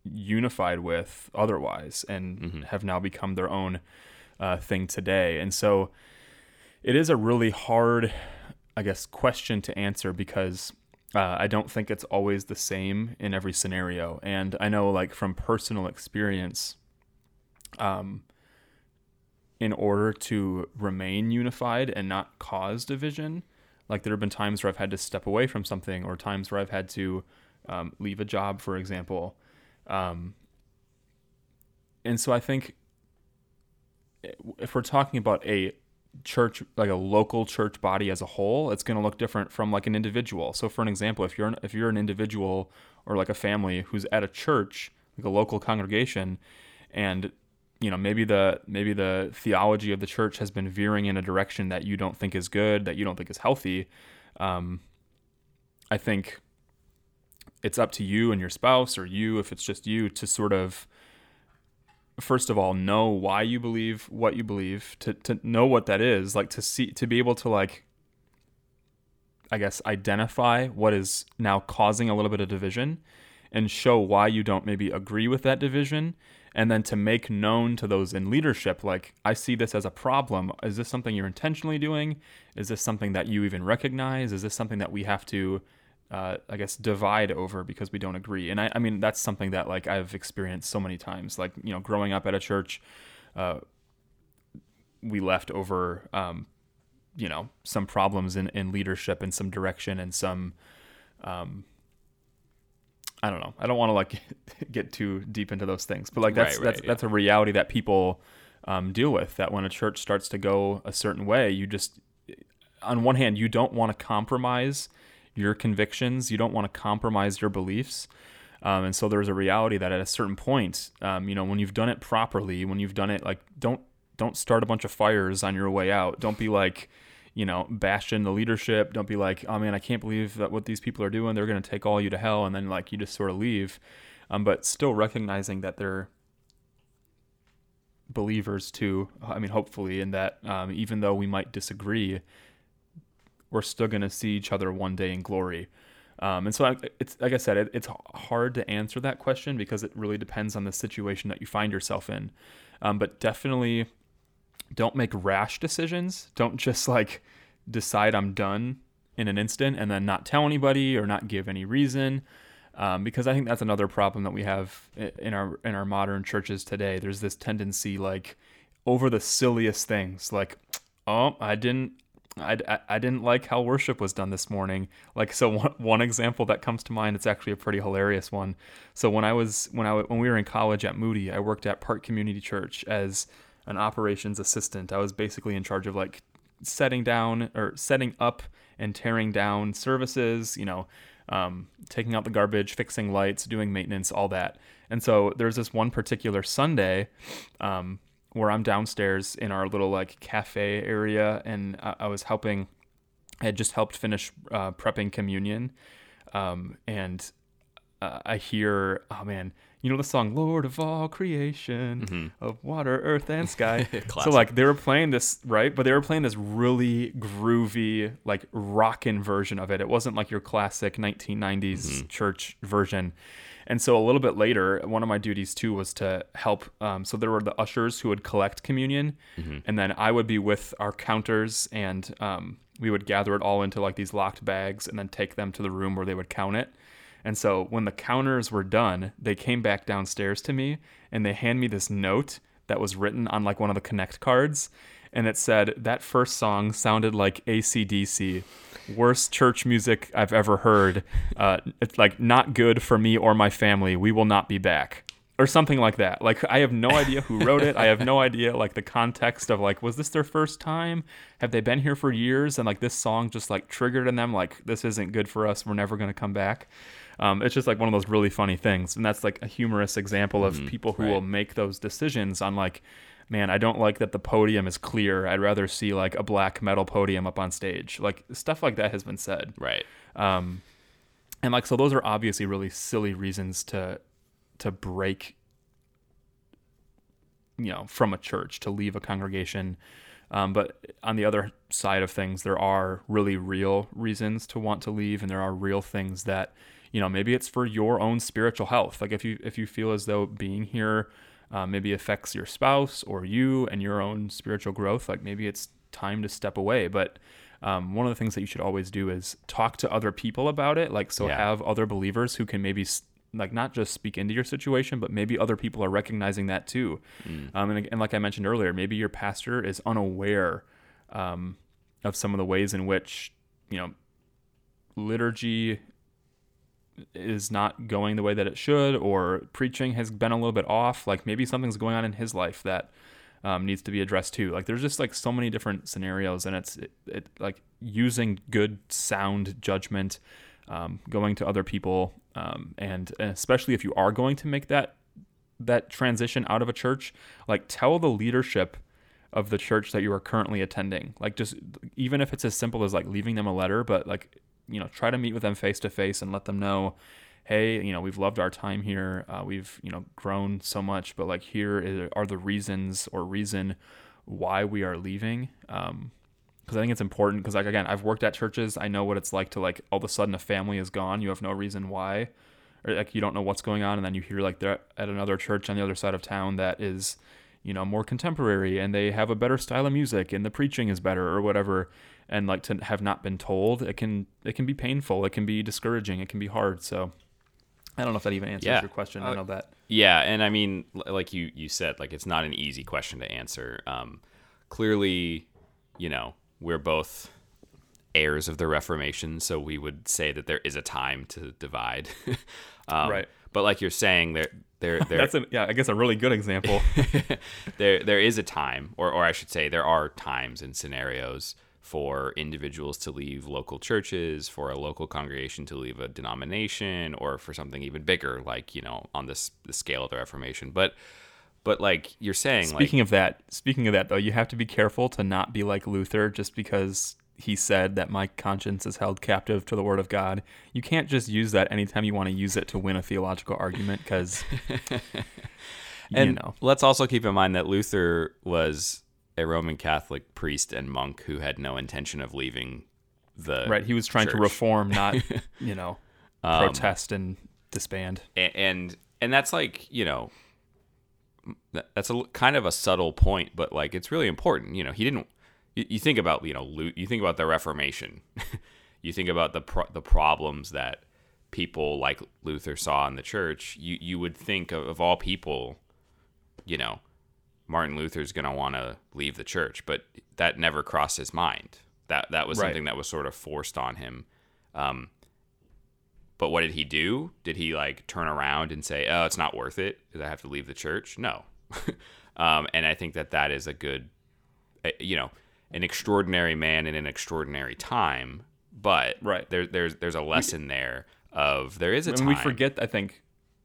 unified with otherwise, and mm-hmm. have now become their own uh, thing today. And so it is a really hard I guess, question to answer because uh, I don't think it's always the same in every scenario. And I know, like, from personal experience, um, in order to remain unified and not cause division, like, there have been times where I've had to step away from something or times where I've had to um, leave a job, for example. Um, and so I think if we're talking about a church like a local church body as a whole it's going to look different from like an individual so for an example if you're an, if you're an individual or like a family who's at a church like a local congregation and you know maybe the maybe the theology of the church has been veering in a direction that you don't think is good that you don't think is healthy um, i think it's up to you and your spouse or you if it's just you to sort of first of all know why you believe what you believe to to know what that is like to see to be able to like I guess identify what is now causing a little bit of division and show why you don't maybe agree with that division. And then to make known to those in leadership like i see this as a problem. Is this something you're intentionally doing? Is this something that you even recognize? Is this something that we have to uh, i guess divide over because we don't agree and I, I mean that's something that like i've experienced so many times like you know growing up at a church uh, we left over um, you know some problems in, in leadership and some direction and some um, I don't know. I don't want to like get too deep into those things, but like that's right, right, that's yeah. that's a reality that people um, deal with. That when a church starts to go a certain way, you just on one hand you don't want to compromise your convictions, you don't want to compromise your beliefs. Um, and so there's a reality that at a certain point, um, you know, when you've done it properly, when you've done it like don't don't start a bunch of fires on your way out. Don't be like, you know, bastion the leadership. Don't be like, oh man, I can't believe that what these people are doing. They're going to take all you to hell, and then like you just sort of leave. Um, but still recognizing that they're believers too. I mean, hopefully, in that um, even though we might disagree, we're still going to see each other one day in glory. Um, and so I, it's like I said, it, it's hard to answer that question because it really depends on the situation that you find yourself in. Um, but definitely don't make rash decisions. Don't just like decide I'm done in an instant and then not tell anybody or not give any reason. Um, because I think that's another problem that we have in our in our modern churches today. There's this tendency like over the silliest things, like oh I didn't I, I, didn't like how worship was done this morning. Like so one, one example that comes to mind it's actually a pretty hilarious one. So when I was when I when we were in college at Moody, I worked at Park Community Church as an operations assistant. I was basically in charge of like setting down or setting up and tearing down services, you know, um, taking out the garbage, fixing lights, doing maintenance, all that. And so there's this one particular Sunday um, where I'm downstairs in our little like cafe area, and I, I was helping. I had just helped finish uh, prepping communion, um, and uh, I hear, oh man, you know the song "Lord of All Creation mm-hmm. of Water, Earth, and Sky." so like they were playing this right, but they were playing this really groovy, like rockin' version of it. It wasn't like your classic 1990s mm-hmm. church version. And so a little bit later, one of my duties too was to help. Um, so there were the ushers who would collect communion, mm-hmm. and then I would be with our counters, and um, we would gather it all into like these locked bags, and then take them to the room where they would count it. And so when the counters were done, they came back downstairs to me and they hand me this note that was written on like one of the Connect cards. And it said, That first song sounded like AC/DC. Worst church music I've ever heard. Uh, it's like not good for me or my family. We will not be back or something like that. Like I have no idea who wrote it. I have no idea like the context of like was this their first time? Have they been here for years and like this song just like triggered in them like this isn't good for us. We're never going to come back. Um, it's just like one of those really funny things, and that's like a humorous example of mm, people who right. will make those decisions on like, man, I don't like that the podium is clear. I'd rather see like a black metal podium up on stage. Like stuff like that has been said. Right. Um, and like so, those are obviously really silly reasons to to break you know from a church to leave a congregation um, but on the other side of things there are really real reasons to want to leave and there are real things that you know maybe it's for your own spiritual health like if you if you feel as though being here uh, maybe affects your spouse or you and your own spiritual growth like maybe it's time to step away but um, one of the things that you should always do is talk to other people about it like so yeah. have other believers who can maybe like not just speak into your situation, but maybe other people are recognizing that too. Mm. Um, and, and, like I mentioned earlier, maybe your pastor is unaware um, of some of the ways in which you know liturgy is not going the way that it should, or preaching has been a little bit off. Like maybe something's going on in his life that um, needs to be addressed too. Like there's just like so many different scenarios, and it's it, it like using good sound judgment, um, going to other people um, and, especially if you are going to make that that transition out of a church, like tell the leadership of the church that you are currently attending. Like just even if it's as simple as like leaving them a letter, but like you know try to meet with them face to face and let them know, hey, you know, we've loved our time here. Uh, we've, you know, grown so much, but like here are the reasons or reason why we are leaving. Um, because I think it's important. Because like again, I've worked at churches. I know what it's like to like all of a sudden a family is gone. You have no reason why, or like you don't know what's going on, and then you hear like they're at another church on the other side of town that is, you know, more contemporary and they have a better style of music and the preaching is better or whatever. And like to have not been told, it can it can be painful. It can be discouraging. It can be hard. So I don't know if that even answers Yeah. your question. Uh, I know that. Yeah, and I mean, like you you said, like it's not an easy question to answer. Um, clearly, you know, we're both heirs of the Reformation, so we would say that there is a time to divide. um, Right. But like you're saying, there there there That's a yeah, I guess a really good example. there there is a time, or or I should say, there are times and scenarios for individuals to leave local churches, for a local congregation to leave a denomination, or for something even bigger, like you know, on this the scale of the Reformation. But but like you're saying, Speaking of that, speaking of that though, you have to be careful to not be like Luther just because he said that my conscience is held captive to the word of God. You can't just use that anytime you want to use it to win a theological argument because like, you and know. let's also keep in mind that Luther was a Roman Catholic priest and monk who had no intention of leaving the Right, he was trying to reform, not, you know, Um, protest and disband. And and that's like you know that's a kind of a subtle point but like it's really important you know he didn't you, you think about you know you think about the reformation. You think about the pro- the problems that people like luther saw in the church. You you would think of, of all people you know martin luther's going to want to leave the church but that never crossed his mind that that was Right. something that was sort of forced on him um, but what did he do? Did he like turn around and say, "Oh, it's not worth it because I have to leave the church"? No. um, and I think that that is a good, uh, you know, an extraordinary man in an extraordinary time. But Right. there, there's there's a lesson there of there is a And time. we forget, I think,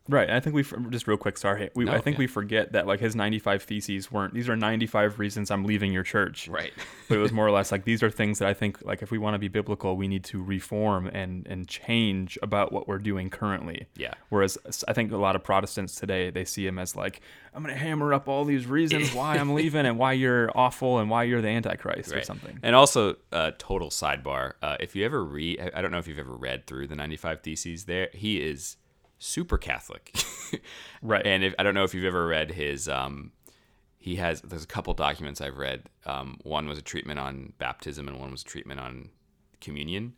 right. I think we, just real quick, sorry. We, No, I think yeah. we forget that like his 95 theses weren't, these are 95 reasons I'm leaving your church. right. but it was more or less like these are things that I think like if we want to be biblical, we need to reform and and change about what we're doing currently. Yeah. Whereas I think a lot of Protestants today they see him as like I'm gonna hammer up all these reasons why I'm leaving and why you're awful and why you're the Antichrist or something. And also, uh, total sidebar. Uh, if you ever read, I don't know if you've ever read through the 95 Theses. There, he is super Catholic. Right. And if I don't know if you've ever read his, um, he has. There's a couple documents I've read. Um, one was a treatment on baptism, and one was a treatment on communion.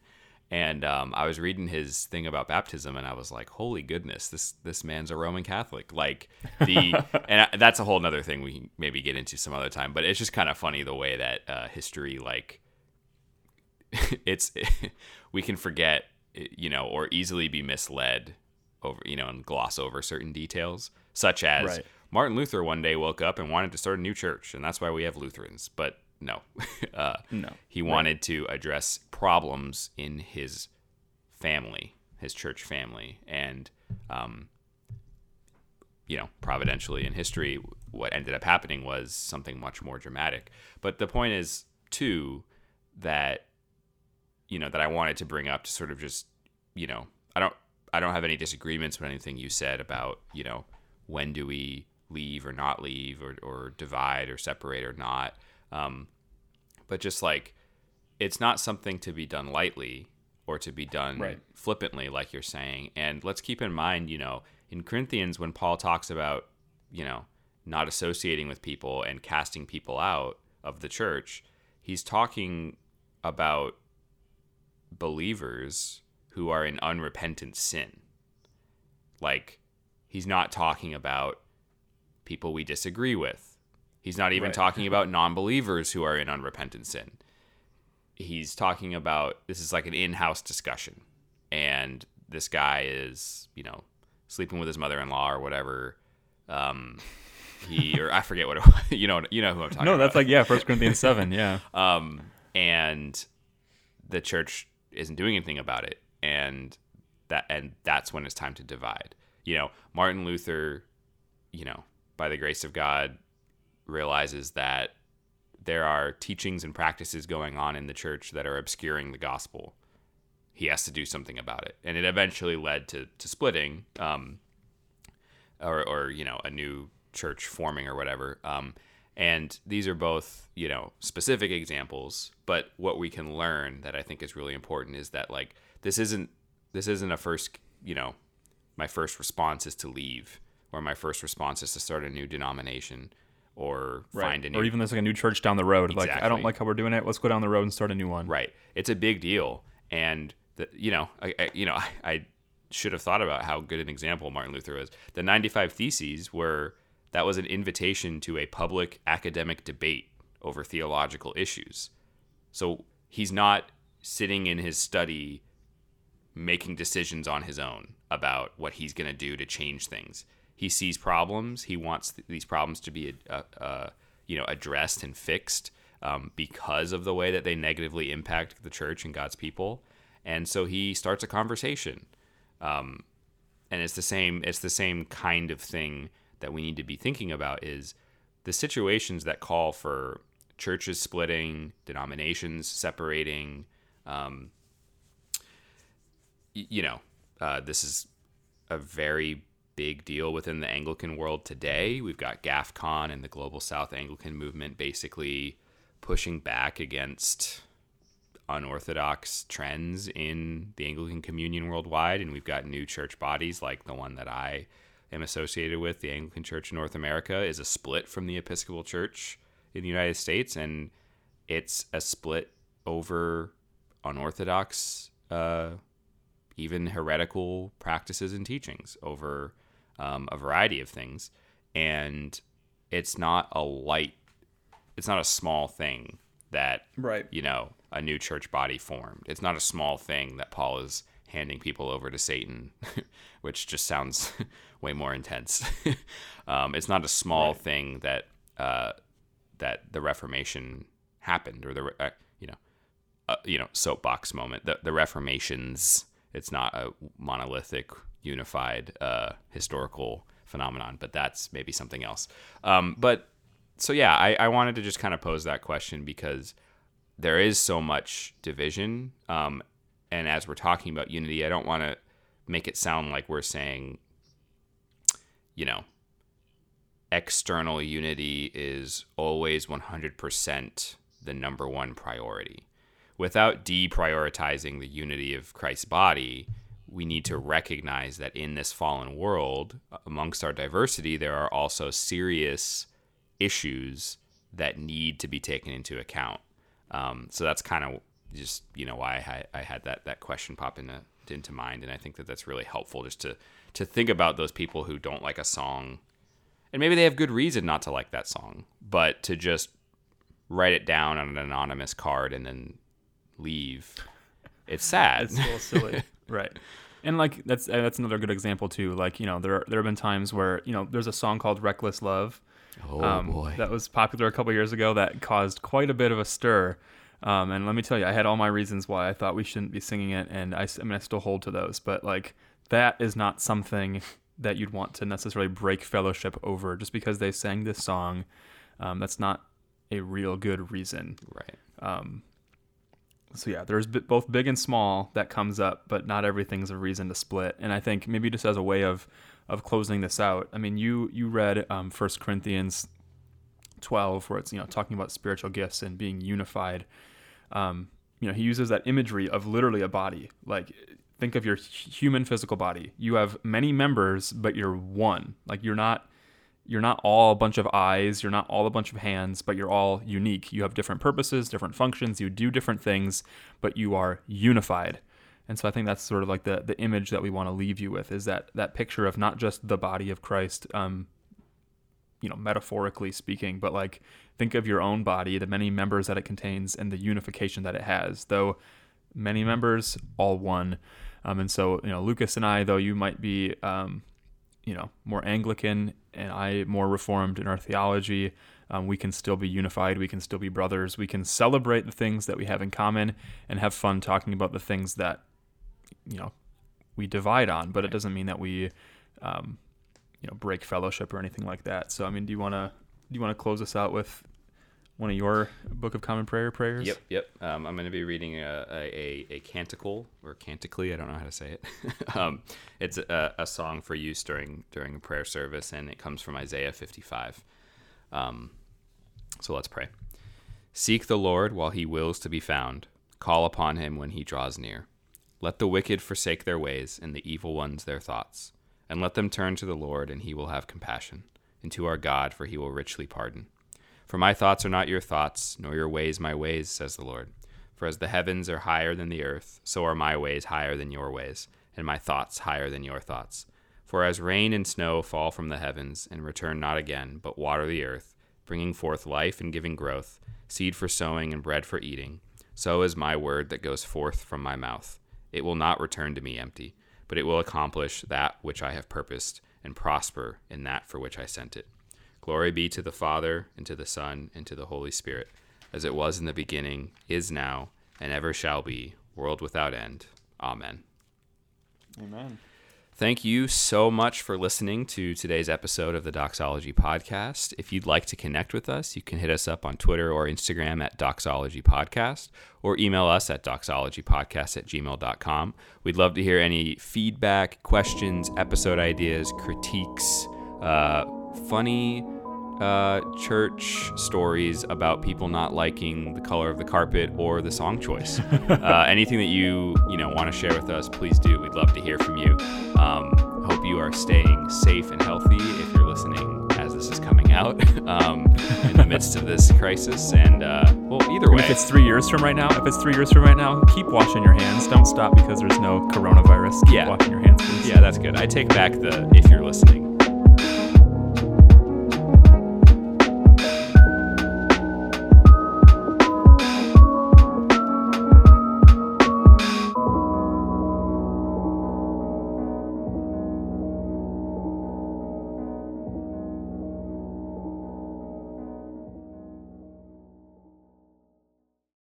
And um, I was reading his thing about baptism, and I was like, "Holy goodness, this this man's a Roman Catholic!" Like the, and I, that's a whole nother thing we can maybe get into some other time. But it's just kind of funny the way that uh, history, like, it's we can forget, you know, or easily be misled over, you know, and gloss over certain details, such as Right. Martin Luther one day woke up and wanted to start a new church, and that's why we have Lutherans. But no, uh, No. he wanted to address problems in his family, his church family, and um, you know, providentially in history, what ended up happening was something much more dramatic. But the point is, too, that you know that I wanted to bring up to sort of just you know I don't I don't have any disagreements with anything you said about you know when do we leave or not leave or, or divide or separate or not um, but just like it's not something to be done lightly or to be done Right. flippantly like you're saying and let's keep in mind you know in Corinthians when Paul talks about you know not associating with people and casting people out of the church he's talking about believers who are in unrepentant sin. Like, he's not talking about people we disagree with. He's not even Right. talking about non believers who are in unrepentant sin. He's talking about this is like an in house discussion. And this guy is, you know, sleeping with his mother in law or whatever. Um, he, or I forget what it was. You know, you know who I'm talking No, about No, that's like yeah, First Corinthians seven, yeah. um, and the church isn't doing anything about it, and that and that's when it's time to divide. You know, Martin Luther, you know, by the grace of God, realizes that there are teachings and practices going on in the church that are obscuring the gospel, he has to do something about it. And it eventually led to, to splitting, um, or, or, you know, a new church forming or whatever. Um, and these are both, you know, specific examples, but what we can learn that I think is really important is that like this isn't this isn't a first, you know, my first response is to leave or my first response is to start a new denomination or Right. find a new or even there's like a new church down the road. Like I don't like how we're doing it. Let's go down the road and start a new one. Right. It's a big deal, and the, you know, I, I you know, I, I should have thought about how good an example Martin Luther was. The 95 Theses were that was an invitation to a public academic debate over theological issues. So he's not sitting in his study making decisions on his own about what he's going to do to change things. He sees problems. He wants th- these problems to be, uh, uh, you know, addressed and fixed um, because of the way that they negatively impact the church and God's people. And so he starts a conversation. Um, and it's the same. It's the same kind of thing that we need to be thinking about. Is the situations that call for churches splitting, denominations separating. Um, you know, uh, this is a very big deal within the Anglican world today. We've got GAFCON and the Global South Anglican movement basically pushing back against unorthodox trends in the Anglican communion worldwide. And we've got new church bodies like the one that I am associated with, the Anglican Church in North America, is a split from the Episcopal Church in the United States. And it's a split over unorthodox uh, even heretical practices and teachings over um, a variety of things. And it's not a light, it's not a small thing that, Right. you know, a new church body formed. It's not a small thing that Paul is handing people over to Satan, which just sounds way more intense. um, it's not a small thing that uh, that the Reformation happened, or the uh, you know uh, you know soapbox moment. The the Reformations. It's not a monolithic, unified uh, historical phenomenon, but that's maybe something else. Um, but so yeah, I, I wanted to just kind of pose that question because there is so much division. Um, and as we're talking about unity, I don't want to make it sound like we're saying, you know, external unity is always 100% the number one priority. Without deprioritizing the unity of Christ's body, we need to recognize that in this fallen world, amongst our diversity, there are also serious issues that need to be taken into account. Um, so that's kind of just you know why I, I had that that question pop into into mind, and I think that that's really helpful just to to think about those people who don't like a song, and maybe they have good reason not to like that song, but to just write it down on an anonymous card and then leave. It's sad. It's a little silly, right? And like that's uh, that's another good example too. Like you know there there have been times where you know there's a song called "Reckless Love" oh um, boy. that was popular a couple years ago that caused quite a bit of a stir. Um, and let me tell you, I had all my reasons why I thought we shouldn't be singing it, and I, I mean I still hold to those. But like that is not something that you'd want to necessarily break fellowship over just because they sang this song. Um, that's not a real good reason. right. So yeah, there's both big and small that comes up, but not everything's a reason to split. And I think maybe just as a way of of closing this out, I mean, you you read um, First Corinthians twelve, where it's you know talking about spiritual gifts and being unified. Um, you know, he uses that imagery of literally a body. Like, think of your hu- human physical body. You have many members, but you're one. Like, you're not you're not all a bunch of eyes, you're not all a bunch of hands, but you're all unique. You have different purposes, different functions, you do different things, but you are unified. And so I think that's sort of like the the image that we want to leave you with is that that picture of not just the body of Christ, um, you know, metaphorically speaking, but like think of your own body, the many members that it contains, and the unification that it has. Though many members, all one. Um, and so you know, Lukas and I, though you might be, um, you know, more Anglican and I more Reformed in our theology, um, we can still be unified. We can still be brothers. We can celebrate the things that we have in common and have fun talking about the things that, you know, we divide on. But it doesn't mean that we, um, you know, break fellowship or anything like that. So I mean, do you want to do you want to close us out with one of your Book of Common Prayer prayers? Yep, yep. Um, I'm going to be reading a, a, a, canticle or cantically. I don't know how to say it. um, it's a, a, song for use during during a prayer service, and it comes from Isaiah 55. Um, so let's pray. Seek the Lord while he wills to be found. Call upon him when he draws near. Let the wicked forsake their ways, and the evil ones their thoughts. And let them turn to the Lord, and he will have compassion, and to our God, for he will richly pardon. For my thoughts are not your thoughts, nor your ways my ways, says the Lord. For as the heavens are higher than the earth, so are my ways higher than your ways, and my thoughts higher than your thoughts. For as rain and snow fall from the heavens, and return not again, but water the earth, bringing forth life and giving growth, seed for sowing and bread for eating, so is my word that goes forth from my mouth. It will not return to me empty, but it will accomplish that which I have purposed, and prosper in that for which I sent it. Glory be to the Father, and to the Son, and to the Holy Spirit, as it was in the beginning, is now, and ever shall be, world without end. Amen. Amen. Thank you so much for listening to today's episode of the Doxology Podcast. If you'd like to connect with us, you can hit us up on Twitter or Instagram at Doxology Podcast or email us at doxologypodcast at gmail.com. We'd love to hear any feedback, questions, episode ideas, critiques, uh, funny uh, church stories about people not liking the color of the carpet or the song choice. uh, anything that you you know want to share with us, please do. We'd love to hear from you. Um, hope you are staying safe and healthy if you're listening as this is coming out um, in the midst of this crisis. And uh, well, either way, if it's three years from right now, if it's three years from right now, keep washing your hands. Don't stop because there's no coronavirus. Keep yeah, washing your hands. Please. Yeah, that's good. I take back the if you're listening